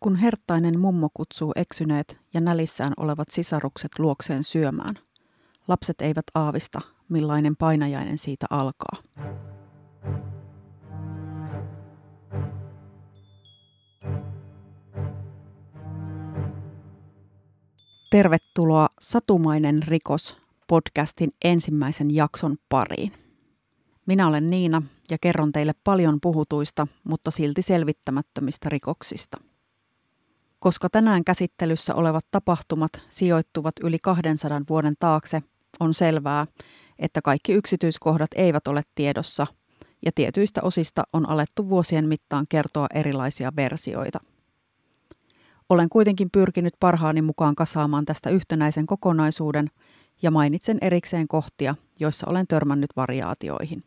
kun herttainen mummo kutsuu eksyneet ja nälissään olevat sisarukset luokseen syömään, lapset eivät aavista, millainen painajainen siitä alkaa. Tervetuloa Satumainen rikos podcastin ensimmäisen jakson pariin. Minä olen Niina ja kerron teille paljon puhutuista, mutta silti selvittämättömistä rikoksista. Koska tänään käsittelyssä olevat tapahtumat sijoittuvat yli 200 vuoden taakse, on selvää, että kaikki yksityiskohdat eivät ole tiedossa ja tietyistä osista on alettu vuosien mittaan kertoa erilaisia versioita. Olen kuitenkin pyrkinyt parhaani mukaan kasaamaan tästä yhtenäisen kokonaisuuden ja mainitsen erikseen kohtia, joissa olen törmännyt variaatioihin.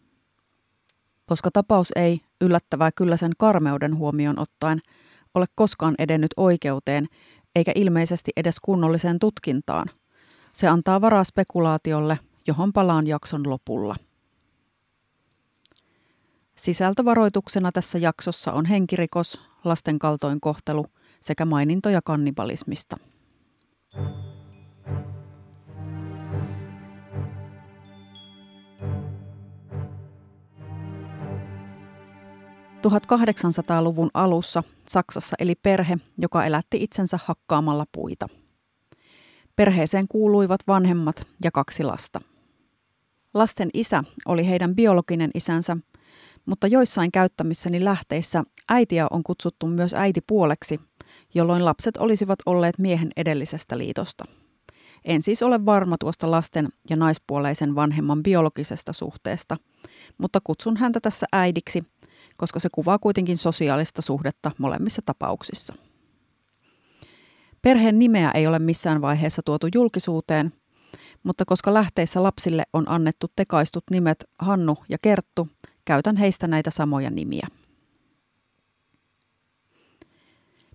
Koska tapaus ei, yllättävää kyllä sen karmeuden huomioon ottaen, ole koskaan edennyt oikeuteen eikä ilmeisesti edes kunnolliseen tutkintaan, se antaa varaa spekulaatiolle, johon palaan jakson lopulla. Sisältövaroituksena tässä jaksossa on henkirikos, lasten kaltoinkohtelu sekä mainintoja kannibalismista. 1800-luvun alussa Saksassa eli perhe, joka elätti itsensä hakkaamalla puita. Perheeseen kuuluivat vanhemmat ja kaksi lasta. Lasten isä oli heidän biologinen isänsä, mutta joissain käyttämissäni lähteissä äitiä on kutsuttu myös äitipuoleksi, jolloin lapset olisivat olleet miehen edellisestä liitosta. En siis ole varma tuosta lasten ja naispuoleisen vanhemman biologisesta suhteesta, mutta kutsun häntä tässä äidiksi – koska se kuvaa kuitenkin sosiaalista suhdetta molemmissa tapauksissa. Perheen nimeä ei ole missään vaiheessa tuotu julkisuuteen, mutta koska lähteissä lapsille on annettu tekaistut nimet Hannu ja Kerttu, käytän heistä näitä samoja nimiä.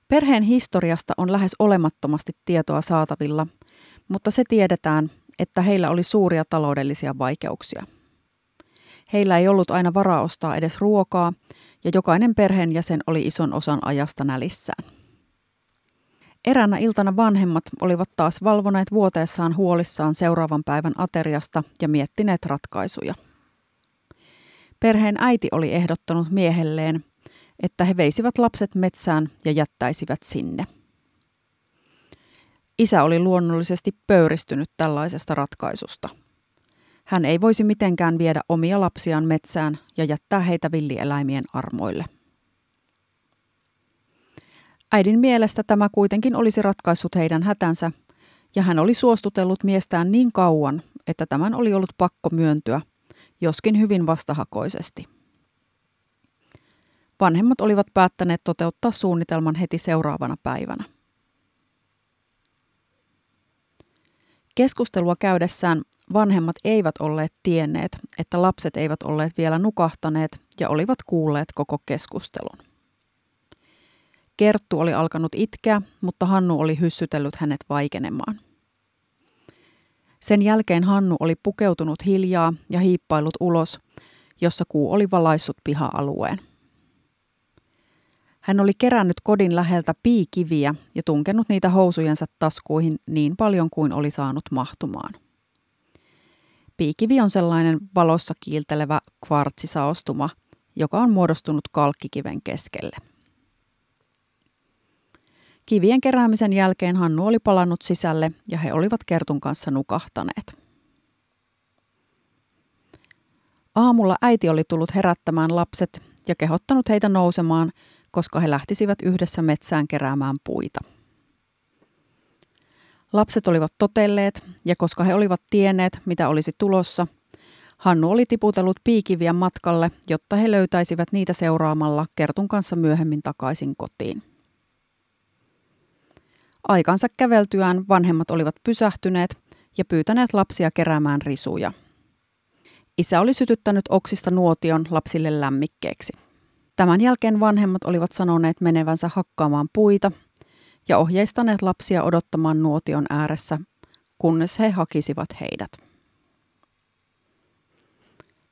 Perheen historiasta on lähes olemattomasti tietoa saatavilla, mutta se tiedetään, että heillä oli suuria taloudellisia vaikeuksia – Heillä ei ollut aina varaa ostaa edes ruokaa, ja jokainen perheenjäsen oli ison osan ajasta nälissään. Eräänä iltana vanhemmat olivat taas valvoneet vuoteessaan huolissaan seuraavan päivän ateriasta ja miettineet ratkaisuja. Perheen äiti oli ehdottanut miehelleen, että he veisivät lapset metsään ja jättäisivät sinne. Isä oli luonnollisesti pöyristynyt tällaisesta ratkaisusta – hän ei voisi mitenkään viedä omia lapsiaan metsään ja jättää heitä villieläimien armoille. Äidin mielestä tämä kuitenkin olisi ratkaissut heidän hätänsä, ja hän oli suostutellut miestään niin kauan, että tämän oli ollut pakko myöntyä, joskin hyvin vastahakoisesti. Vanhemmat olivat päättäneet toteuttaa suunnitelman heti seuraavana päivänä. Keskustelua käydessään vanhemmat eivät olleet tienneet, että lapset eivät olleet vielä nukahtaneet ja olivat kuulleet koko keskustelun. Kerttu oli alkanut itkeä, mutta Hannu oli hyssytellyt hänet vaikenemaan. Sen jälkeen Hannu oli pukeutunut hiljaa ja hiippailut ulos, jossa kuu oli valaissut piha-alueen. Hän oli kerännyt kodin läheltä piikiviä ja tunkenut niitä housujensa taskuihin niin paljon kuin oli saanut mahtumaan. Piikivi on sellainen valossa kiiltelevä kvartsisaostuma, joka on muodostunut kalkkikiven keskelle. Kivien keräämisen jälkeen Hannu oli palannut sisälle ja he olivat Kertun kanssa nukahtaneet. Aamulla äiti oli tullut herättämään lapset ja kehottanut heitä nousemaan, koska he lähtisivät yhdessä metsään keräämään puita. Lapset olivat totelleet, ja koska he olivat tienneet, mitä olisi tulossa, Hannu oli tiputellut piikiviä matkalle, jotta he löytäisivät niitä seuraamalla Kertun kanssa myöhemmin takaisin kotiin. Aikansa käveltyään vanhemmat olivat pysähtyneet ja pyytäneet lapsia keräämään risuja. Isä oli sytyttänyt oksista nuotion lapsille lämmikkeeksi. Tämän jälkeen vanhemmat olivat sanoneet menevänsä hakkaamaan puita ja ohjeistaneet lapsia odottamaan nuotion ääressä, kunnes he hakisivat heidät.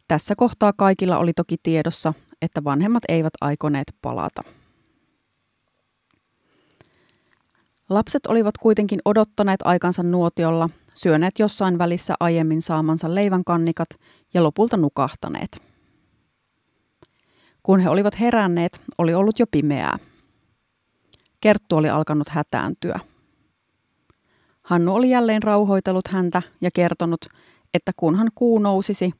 Tässä kohtaa kaikilla oli toki tiedossa, että vanhemmat eivät aikoneet palata. Lapset olivat kuitenkin odottaneet aikansa nuotiolla, syöneet jossain välissä aiemmin saamansa leivänkannikat ja lopulta nukahtaneet. Kun he olivat heränneet, oli ollut jo pimeää. Kerttu oli alkanut hätääntyä. Hannu oli jälleen rauhoitellut häntä ja kertonut, että kunhan kuu nousisi,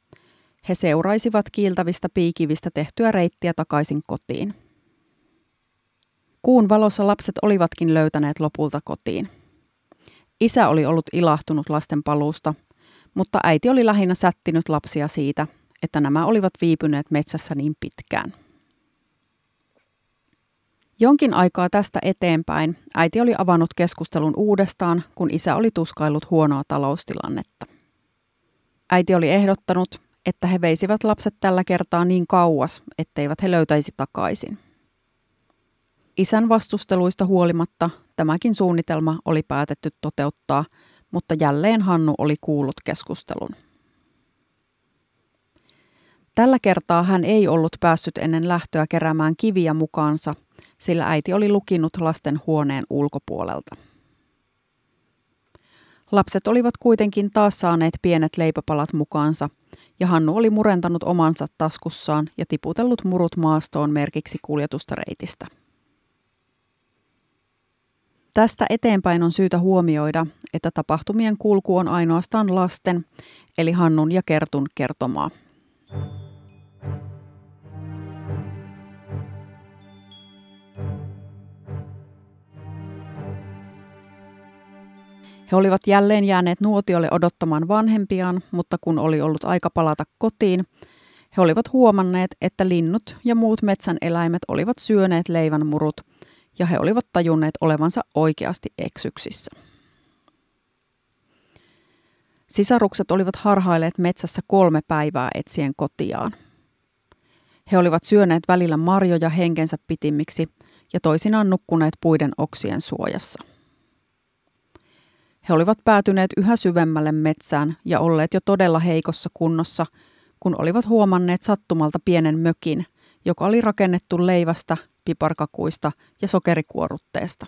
he seuraisivat kiiltävistä piikivistä tehtyä reittiä takaisin kotiin. Kuun valossa lapset olivatkin löytäneet lopulta kotiin. Isä oli ollut ilahtunut lasten paluusta, mutta äiti oli lähinnä sättinyt lapsia siitä, että nämä olivat viipyneet metsässä niin pitkään. Jonkin aikaa tästä eteenpäin äiti oli avannut keskustelun uudestaan, kun isä oli tuskaillut huonoa taloustilannetta. Äiti oli ehdottanut, että he veisivät lapset tällä kertaa niin kauas, etteivät he löytäisi takaisin. Isän vastusteluista huolimatta tämäkin suunnitelma oli päätetty toteuttaa, mutta jälleen Hannu oli kuullut keskustelun. Tällä kertaa hän ei ollut päässyt ennen lähtöä keräämään kiviä mukaansa, sillä äiti oli lukinut lasten huoneen ulkopuolelta. Lapset olivat kuitenkin taas saaneet pienet leipäpalat mukaansa, ja Hannu oli murentanut omansa taskussaan ja tiputellut murut maastoon merkiksi kuljetusta reitistä. Tästä eteenpäin on syytä huomioida, että tapahtumien kulku on ainoastaan lasten, eli Hannun ja Kertun kertomaa. He olivat jälleen jääneet nuotiolle odottamaan vanhempiaan, mutta kun oli ollut aika palata kotiin, he olivat huomanneet, että linnut ja muut metsän eläimet olivat syöneet leivän murut – ja he olivat tajunneet olevansa oikeasti eksyksissä. Sisarukset olivat harhailleet metsässä kolme päivää etsien kotiaan. He olivat syöneet välillä marjoja henkensä pitimiksi ja toisinaan nukkuneet puiden oksien suojassa. He olivat päätyneet yhä syvemmälle metsään ja olleet jo todella heikossa kunnossa, kun olivat huomanneet sattumalta pienen mökin, joka oli rakennettu leivästä piparkakuista ja sokerikuorutteesta.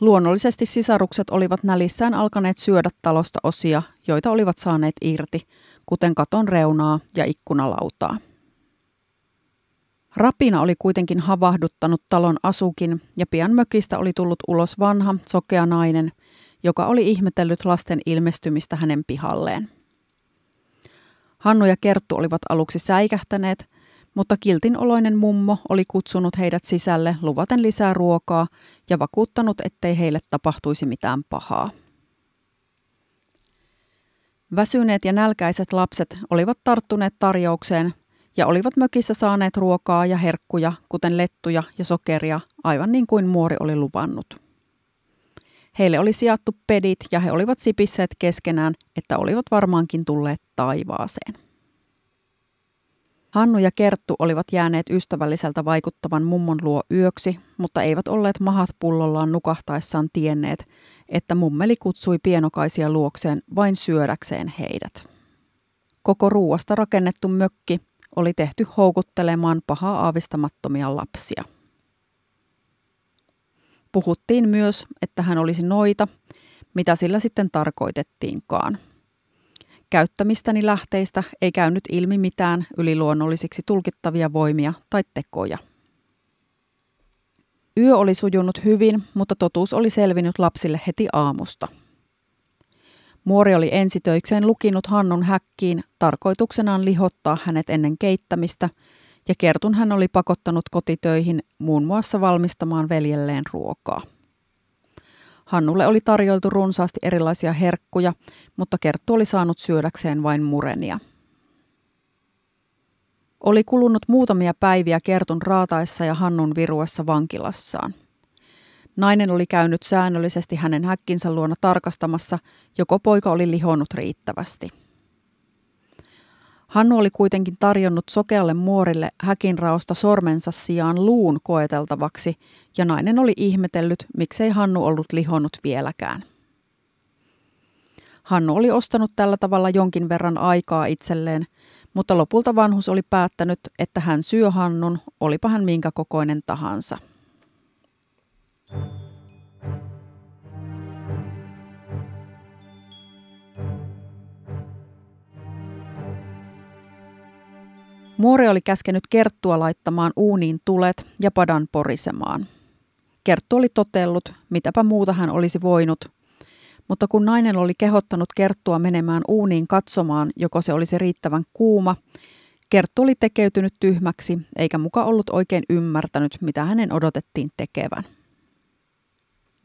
Luonnollisesti sisarukset olivat nälissään alkaneet syödä talosta osia, joita olivat saaneet irti, kuten katon reunaa ja ikkunalautaa. Rapina oli kuitenkin havahduttanut talon asukin ja pian mökistä oli tullut ulos vanha, sokea nainen, joka oli ihmetellyt lasten ilmestymistä hänen pihalleen. Hannu ja Kerttu olivat aluksi säikähtäneet, mutta kiltin oloinen mummo oli kutsunut heidät sisälle luvaten lisää ruokaa ja vakuuttanut, ettei heille tapahtuisi mitään pahaa. Väsyneet ja nälkäiset lapset olivat tarttuneet tarjoukseen ja olivat mökissä saaneet ruokaa ja herkkuja, kuten lettuja ja sokeria, aivan niin kuin muori oli luvannut. Heille oli sijattu pedit ja he olivat sipisseet keskenään, että olivat varmaankin tulleet taivaaseen. Hannu ja Kerttu olivat jääneet ystävälliseltä vaikuttavan mummon luo yöksi, mutta eivät olleet mahat pullollaan nukahtaessaan tienneet, että mummeli kutsui pienokaisia luokseen vain syödäkseen heidät. Koko ruuasta rakennettu mökki oli tehty houkuttelemaan pahaa aavistamattomia lapsia. Puhuttiin myös, että hän olisi noita, mitä sillä sitten tarkoitettiinkaan – Käyttämistäni lähteistä ei käynyt ilmi mitään yliluonnollisiksi tulkittavia voimia tai tekoja. Yö oli sujunut hyvin, mutta totuus oli selvinnyt lapsille heti aamusta. Muori oli ensitöikseen lukinut Hannun häkkiin tarkoituksenaan lihottaa hänet ennen keittämistä, ja kertun hän oli pakottanut kotitöihin muun muassa valmistamaan veljelleen ruokaa. Hannulle oli tarjoltu runsaasti erilaisia herkkuja, mutta Kerttu oli saanut syödäkseen vain murenia. Oli kulunut muutamia päiviä Kertun raataessa ja Hannun viruessa vankilassaan. Nainen oli käynyt säännöllisesti hänen häkkinsä luona tarkastamassa, joko poika oli lihonnut riittävästi. Hannu oli kuitenkin tarjonnut sokealle muorille häkinraosta sormensa sijaan luun koeteltavaksi, ja nainen oli ihmetellyt, miksei Hannu ollut lihonnut vieläkään. Hannu oli ostanut tällä tavalla jonkin verran aikaa itselleen, mutta lopulta vanhus oli päättänyt, että hän syö Hannun, olipa hän minkä kokoinen tahansa. Muori oli käskenyt Kerttua laittamaan uuniin tulet ja padan porisemaan. Kerttu oli totellut, mitäpä muuta hän olisi voinut, mutta kun nainen oli kehottanut Kerttua menemään uuniin katsomaan, joko se olisi riittävän kuuma, Kerttu oli tekeytynyt tyhmäksi eikä muka ollut oikein ymmärtänyt, mitä hänen odotettiin tekevän.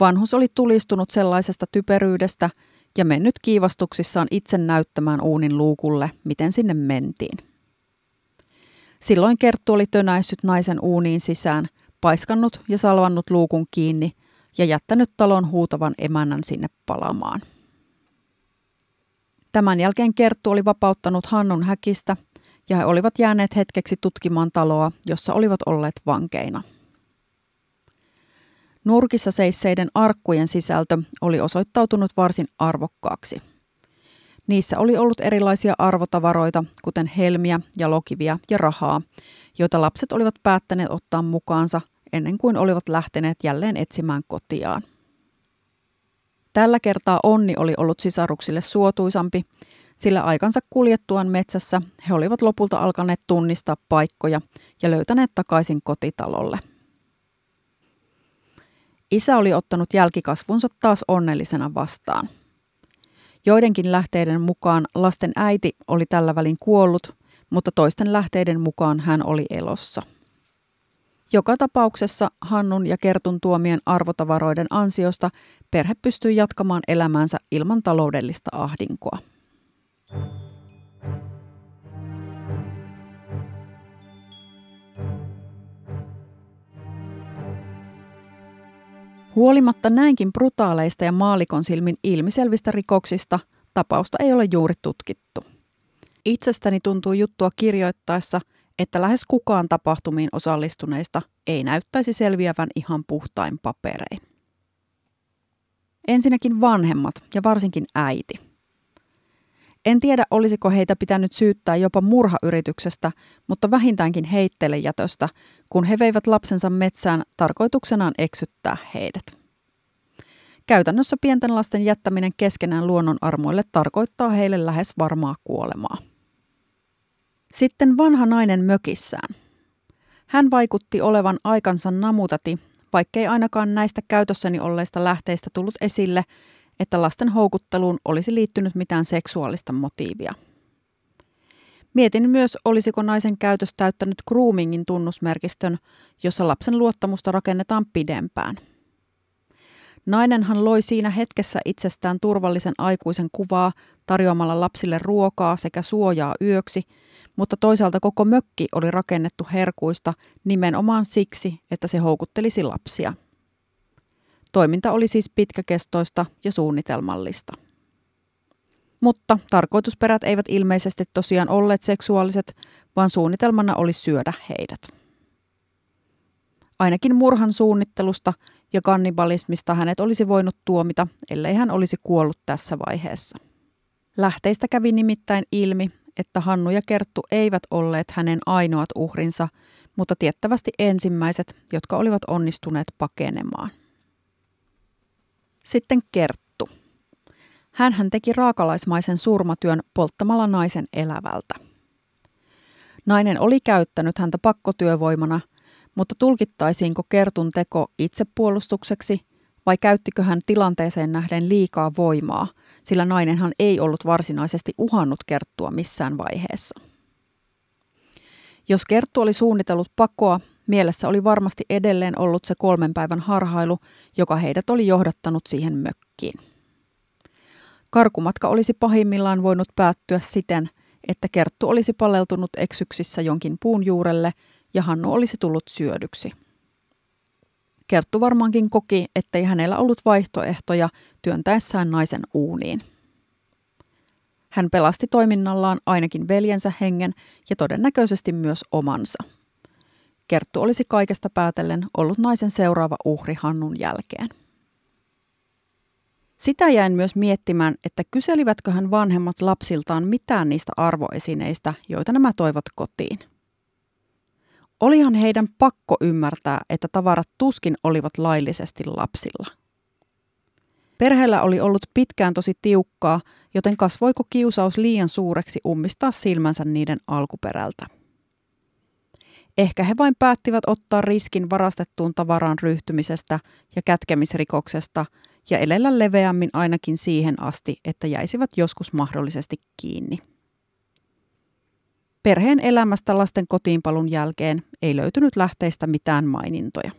Vanhus oli tulistunut sellaisesta typeryydestä ja mennyt kiivastuksissaan itse näyttämään uunin luukulle, miten sinne mentiin. Silloin Kerttu oli tönäissyt naisen uuniin sisään, paiskannut ja salvannut luukun kiinni ja jättänyt talon huutavan emännän sinne palamaan. Tämän jälkeen Kerttu oli vapauttanut Hannun häkistä ja he olivat jääneet hetkeksi tutkimaan taloa, jossa olivat olleet vankeina. Nurkissa seisseiden arkkujen sisältö oli osoittautunut varsin arvokkaaksi. Niissä oli ollut erilaisia arvotavaroita, kuten helmiä ja lokivia ja rahaa, joita lapset olivat päättäneet ottaa mukaansa ennen kuin olivat lähteneet jälleen etsimään kotiaan. Tällä kertaa onni oli ollut sisaruksille suotuisampi, sillä aikansa kuljettuaan metsässä he olivat lopulta alkaneet tunnistaa paikkoja ja löytäneet takaisin kotitalolle. Isä oli ottanut jälkikasvunsa taas onnellisena vastaan. Joidenkin lähteiden mukaan lasten äiti oli tällä välin kuollut, mutta toisten lähteiden mukaan hän oli elossa. Joka tapauksessa Hannun ja Kertun tuomien arvotavaroiden ansiosta perhe pystyi jatkamaan elämäänsä ilman taloudellista ahdinkoa. Huolimatta näinkin brutaaleista ja maalikon silmin ilmiselvistä rikoksista, tapausta ei ole juuri tutkittu. Itsestäni tuntuu juttua kirjoittaessa, että lähes kukaan tapahtumiin osallistuneista ei näyttäisi selviävän ihan puhtain paperein. Ensinnäkin vanhemmat ja varsinkin äiti. En tiedä, olisiko heitä pitänyt syyttää jopa murhayrityksestä, mutta vähintäänkin heittelejätöstä, kun he veivät lapsensa metsään tarkoituksenaan eksyttää heidät. Käytännössä pienten lasten jättäminen keskenään luonnon armoille tarkoittaa heille lähes varmaa kuolemaa. Sitten vanha nainen mökissään. Hän vaikutti olevan aikansa namutati, vaikkei ainakaan näistä käytössäni olleista lähteistä tullut esille, että lasten houkutteluun olisi liittynyt mitään seksuaalista motiivia. Mietin myös, olisiko naisen käytös täyttänyt groomingin tunnusmerkistön, jossa lapsen luottamusta rakennetaan pidempään. Nainenhan loi siinä hetkessä itsestään turvallisen aikuisen kuvaa tarjoamalla lapsille ruokaa sekä suojaa yöksi – mutta toisaalta koko mökki oli rakennettu herkuista nimenomaan siksi, että se houkuttelisi lapsia. Toiminta oli siis pitkäkestoista ja suunnitelmallista. Mutta tarkoitusperät eivät ilmeisesti tosiaan olleet seksuaaliset, vaan suunnitelmana oli syödä heidät. Ainakin murhan suunnittelusta ja kannibalismista hänet olisi voinut tuomita, ellei hän olisi kuollut tässä vaiheessa. Lähteistä kävi nimittäin ilmi, että Hannu ja Kerttu eivät olleet hänen ainoat uhrinsa, mutta tiettävästi ensimmäiset, jotka olivat onnistuneet pakenemaan. Sitten Kerttu. hän teki raakalaismaisen surmatyön polttamalla naisen elävältä. Nainen oli käyttänyt häntä pakkotyövoimana, mutta tulkittaisiinko Kertun teko itsepuolustukseksi vai käyttikö hän tilanteeseen nähden liikaa voimaa, sillä nainenhan ei ollut varsinaisesti uhannut Kerttua missään vaiheessa. Jos Kerttu oli suunnitellut pakoa, mielessä oli varmasti edelleen ollut se kolmen päivän harhailu, joka heidät oli johdattanut siihen mökkiin. Karkumatka olisi pahimmillaan voinut päättyä siten, että Kerttu olisi paleltunut eksyksissä jonkin puun juurelle ja Hannu olisi tullut syödyksi. Kerttu varmaankin koki, ettei hänellä ollut vaihtoehtoja työntäessään naisen uuniin. Hän pelasti toiminnallaan ainakin veljensä hengen ja todennäköisesti myös omansa. Kerttu olisi kaikesta päätellen ollut naisen seuraava uhri Hannun jälkeen. Sitä jäin myös miettimään, että kyselivätköhän vanhemmat lapsiltaan mitään niistä arvoesineistä, joita nämä toivat kotiin. Olihan heidän pakko ymmärtää, että tavarat tuskin olivat laillisesti lapsilla. Perheellä oli ollut pitkään tosi tiukkaa, joten kasvoiko kiusaus liian suureksi ummistaa silmänsä niiden alkuperältä. Ehkä he vain päättivät ottaa riskin varastettuun tavaraan ryhtymisestä ja kätkemisrikoksesta ja elellä leveämmin ainakin siihen asti, että jäisivät joskus mahdollisesti kiinni. Perheen elämästä lasten kotiinpalun jälkeen ei löytynyt lähteistä mitään mainintoja.